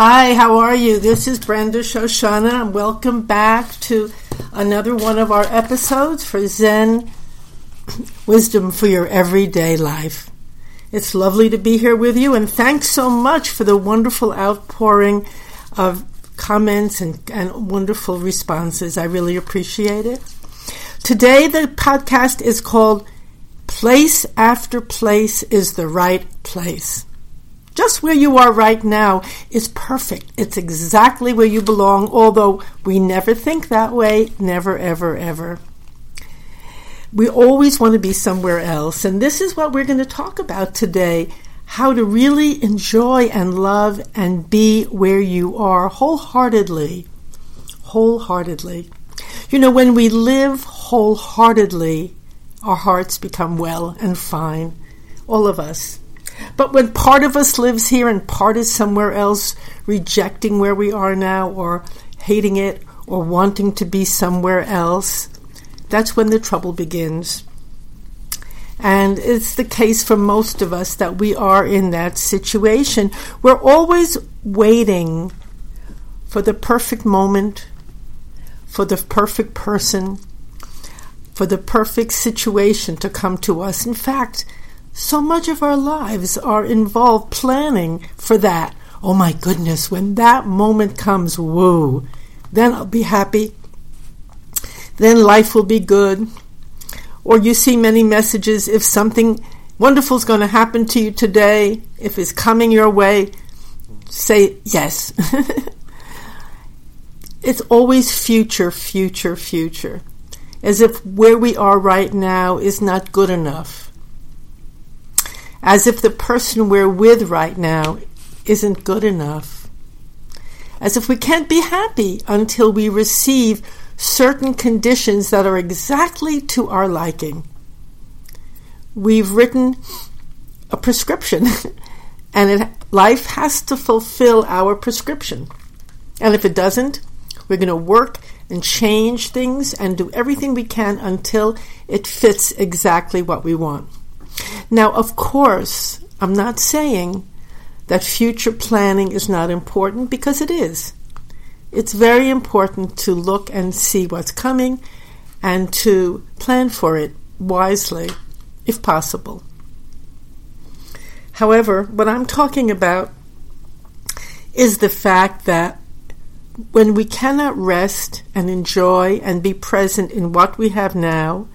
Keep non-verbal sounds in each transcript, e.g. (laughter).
Hi, how are you? This is Brenda Shoshanna, and welcome back to another one of our episodes for Zen Wisdom for Your Everyday Life. It's lovely to be here with you, and thanks so much for the wonderful outpouring of comments and, and wonderful responses. I really appreciate it. Today, the podcast is called Place After Place is the Right Place. Just where you are right now is perfect. It's exactly where you belong, although we never think that way. Never, ever, ever. We always want to be somewhere else. And this is what we're going to talk about today how to really enjoy and love and be where you are wholeheartedly. Wholeheartedly. You know, when we live wholeheartedly, our hearts become well and fine. All of us. But when part of us lives here and part is somewhere else, rejecting where we are now or hating it or wanting to be somewhere else, that's when the trouble begins. And it's the case for most of us that we are in that situation. We're always waiting for the perfect moment, for the perfect person, for the perfect situation to come to us. In fact, so much of our lives are involved planning for that. Oh my goodness, when that moment comes, whoa, then I'll be happy. Then life will be good. Or you see many messages if something wonderful is going to happen to you today, if it's coming your way, say yes. (laughs) it's always future, future, future. As if where we are right now is not good enough as if the person we're with right now isn't good enough. As if we can't be happy until we receive certain conditions that are exactly to our liking. We've written a prescription, (laughs) and it, life has to fulfill our prescription. And if it doesn't, we're going to work and change things and do everything we can until it fits exactly what we want. Now, of course, I'm not saying that future planning is not important because it is. It's very important to look and see what's coming and to plan for it wisely, if possible. However, what I'm talking about is the fact that when we cannot rest and enjoy and be present in what we have now,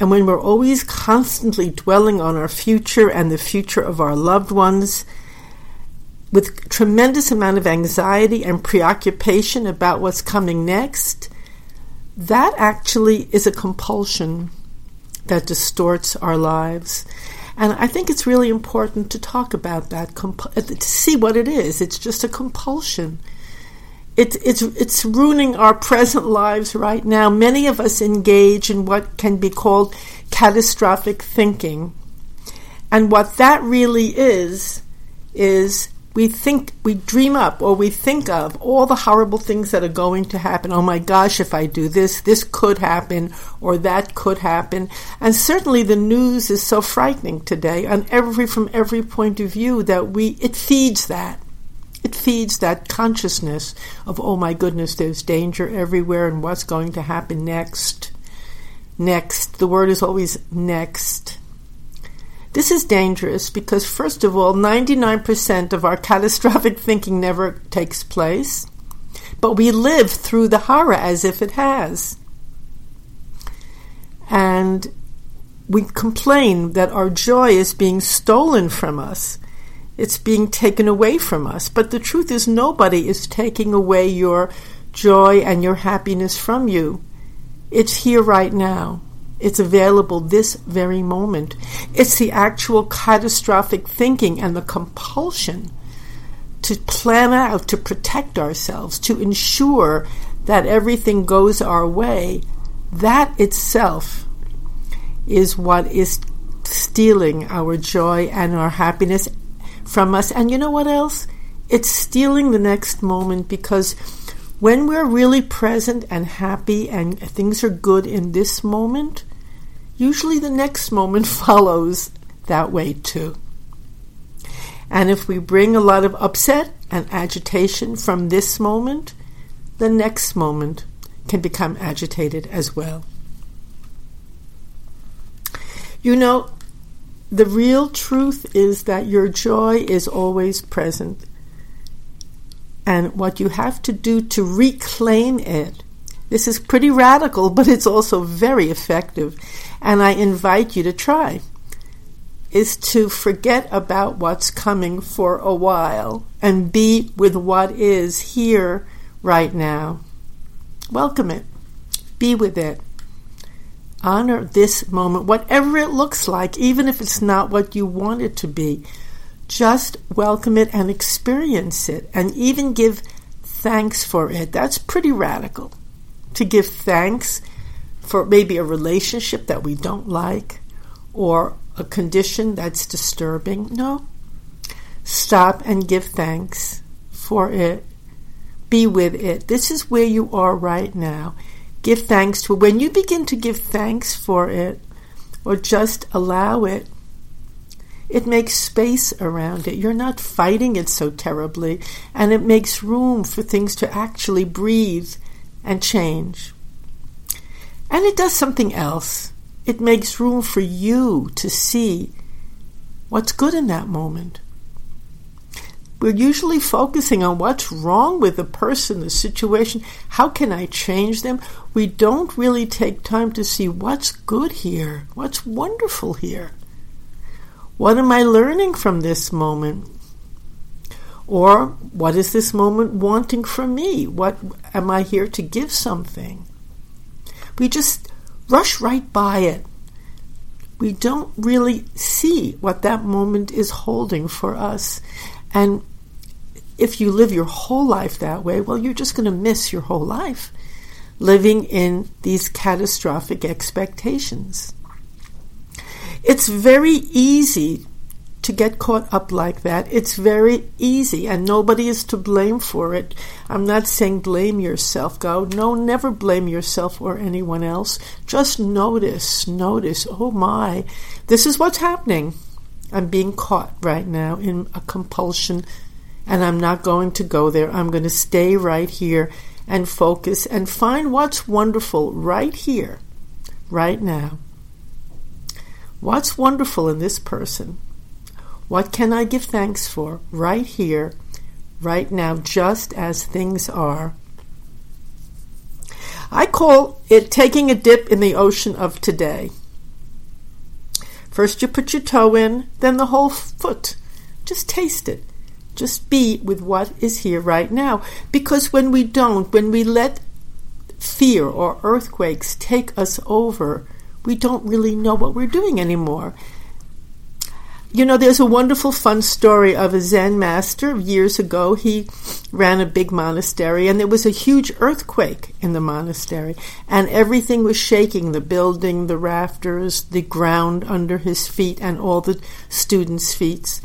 and when we're always constantly dwelling on our future and the future of our loved ones, with tremendous amount of anxiety and preoccupation about what's coming next, that actually is a compulsion that distorts our lives. And I think it's really important to talk about that, uh, to see what it is. It's just a compulsion. It's it's it's ruining our present lives right now. Many of us engage in what can be called catastrophic thinking. And what that really is is we think we dream up or we think of all the horrible things that are going to happen. Oh my gosh, if I do this, this could happen or that could happen. And certainly the news is so frightening today on every from every point of view that we it feeds that. It feeds that consciousness of, oh my goodness, there's danger everywhere and what's going to happen next. Next. The word is always next. This is dangerous because, first of all, 99% of our (laughs) catastrophic thinking never takes place, but we live through the horror as if it has. And we complain that our joy is being stolen from us it's being taken away from us. But the truth is, nobody is taking away your joy and your happiness from you. It's here right now. It's available this very moment. It's the actual catastrophic thinking and the compulsion to plan out, to protect ourselves, to ensure that everything goes our way. That itself is what is stealing our joy and our happiness from us. And you know what else? It's stealing the next moment because when we're really present and happy and things are good in this moment, usually the next moment (laughs) follows that way too. And if we bring a lot of upset and agitation from this moment, the next moment can become agitated as well. You know, the real truth is that your joy is always present. And what you have to do to reclaim it, this is pretty radical, but it's also very effective. And I invite you to try, is to forget about what's coming for a while and be with what is here right now. Welcome it. Be with it. Honor this moment, whatever it looks like, even if it's not what you want it to be. Just welcome it and experience it, and even give thanks for it. That's pretty radical. To give thanks for maybe a relationship that we don't like or a condition that's disturbing. No. Stop and give thanks for it. Be with it. This is where you are right now give thanks to it. When you begin to give thanks for it, or just allow it, it makes space around it. You're not fighting it so terribly, and it makes room for things to actually breathe and change. And it does something else. It makes room for you to see what's good in that moment. We're usually focusing on what's wrong with the person, the situation. How can I change them? We don't really take time to see what's good here, what's wonderful here. What am I learning from this moment? Or what is this moment wanting from me? What am I here to give something? We just rush right by it. We don't really see what that moment is holding for us. And if you live your whole life that way, well, you're just going to miss your whole life living in these catastrophic expectations. It's very easy to get caught up like that. It's very easy, and nobody is to blame for it. I'm not saying blame yourself, go. No, never blame yourself or anyone else. Just notice, notice, oh my, this is what's happening. I'm being caught right now in a compulsion and I'm not going to go there. I'm going to stay right here and focus and find what's wonderful right here, right now. What's wonderful in this person? What can I give thanks for right here, right now, just as things are? I call it taking a dip in the ocean of today. First, you put your toe in, then the whole foot. Just taste it. Just be with what is here right now. Because when we don't, when we let fear or earthquakes take us over, we don't really know what we're doing anymore. You know, there's a wonderful, fun story of a Zen master years ago. He ran a big monastery, and there was a huge earthquake in the monastery, and everything was shaking the building, the rafters, the ground under his feet, and all the students' feet.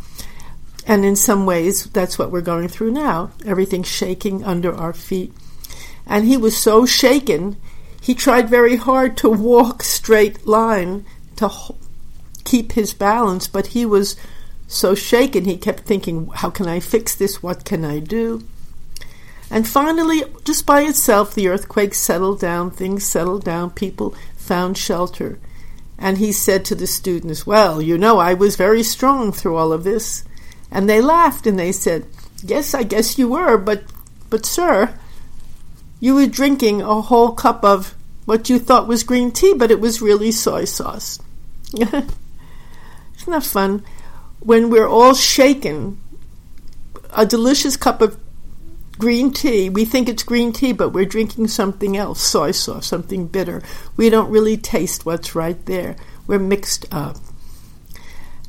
And in some ways, that's what we're going through now. Everything's shaking under our feet. And he was so shaken, he tried very hard to walk straight line to keep his balance, but he was so shaken, he kept thinking, How can I fix this? What can I do? And finally, just by itself, the earthquake settled down, things settled down, people found shelter. And he said to the students, Well, you know, I was very strong through all of this. And they laughed and they said, Yes, I guess you were, but, but, sir, you were drinking a whole cup of what you thought was green tea, but it was really soy sauce. (laughs) Isn't that fun? When we're all shaken, a delicious cup of green tea, we think it's green tea, but we're drinking something else, soy sauce, something bitter. We don't really taste what's right there. We're mixed up.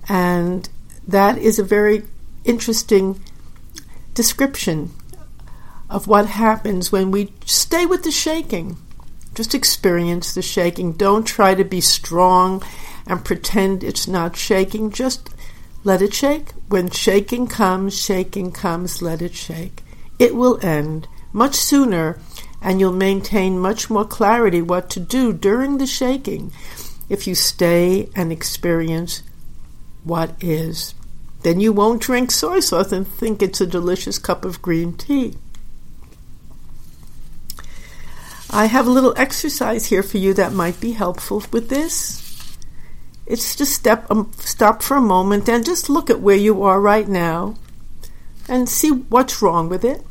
And that is a very interesting description of what happens when we stay with the shaking. Just experience the shaking. Don't try to be strong and pretend it's not shaking. Just let it shake. When shaking comes, shaking comes, let it shake. It will end much sooner, and you'll maintain much more clarity what to do during the shaking if you stay and experience what is. Then you won't drink soy sauce and think it's a delicious cup of green tea. I have a little exercise here for you that might be helpful with this. It's just step um, stop for a moment and just look at where you are right now and see what's wrong with it.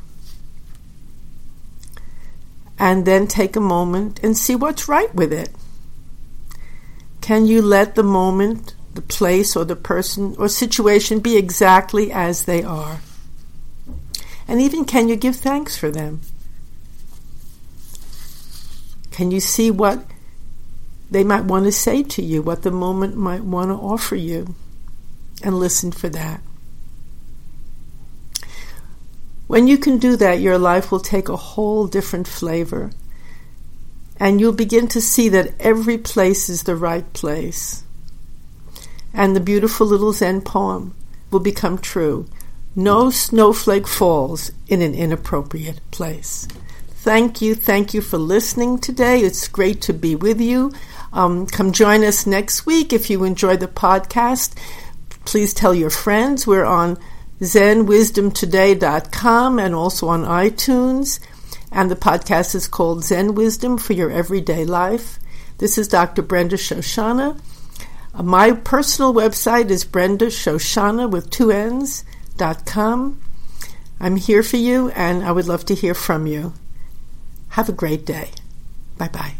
And then take a moment and see what's right with it. Can you let the moment, the place, or the person or situation be exactly as they are? And even can you give thanks for them? Can you see what they might want to say to you, what the moment might want to offer you, and listen for that? When you can do that, your life will take a whole different flavor. And you'll begin to see that every place is the right place. And the beautiful little Zen poem will become true. No snowflake falls in an inappropriate place. Thank you. Thank you for listening today. It's great to be with you. Um, come join us next week if you enjoy the podcast. Please tell your friends. We're on zenwisdomtoday.com and also on iTunes. And the podcast is called Zen Wisdom for Your Everyday Life. This is Dr. Brenda Shoshanna. My personal website is Brenda Shoshanna with two N's dot com. I'm here for you and I would love to hear from you. Have a great day. Bye bye.